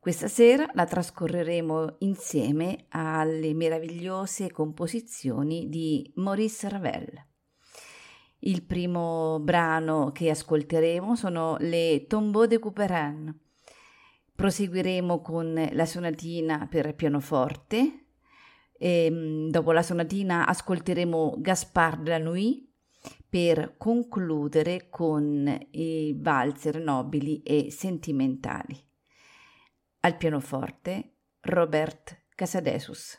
Questa sera la trascorreremo insieme alle meravigliose composizioni di Maurice Ravel. Il primo brano che ascolteremo sono le Tombeau de Couperin. Proseguiremo con la sonatina per pianoforte. E, mm, dopo la sonatina ascolteremo Gaspard de la Nuit per concludere con i valzer nobili e sentimentali. Al pianoforte Robert Casadesus.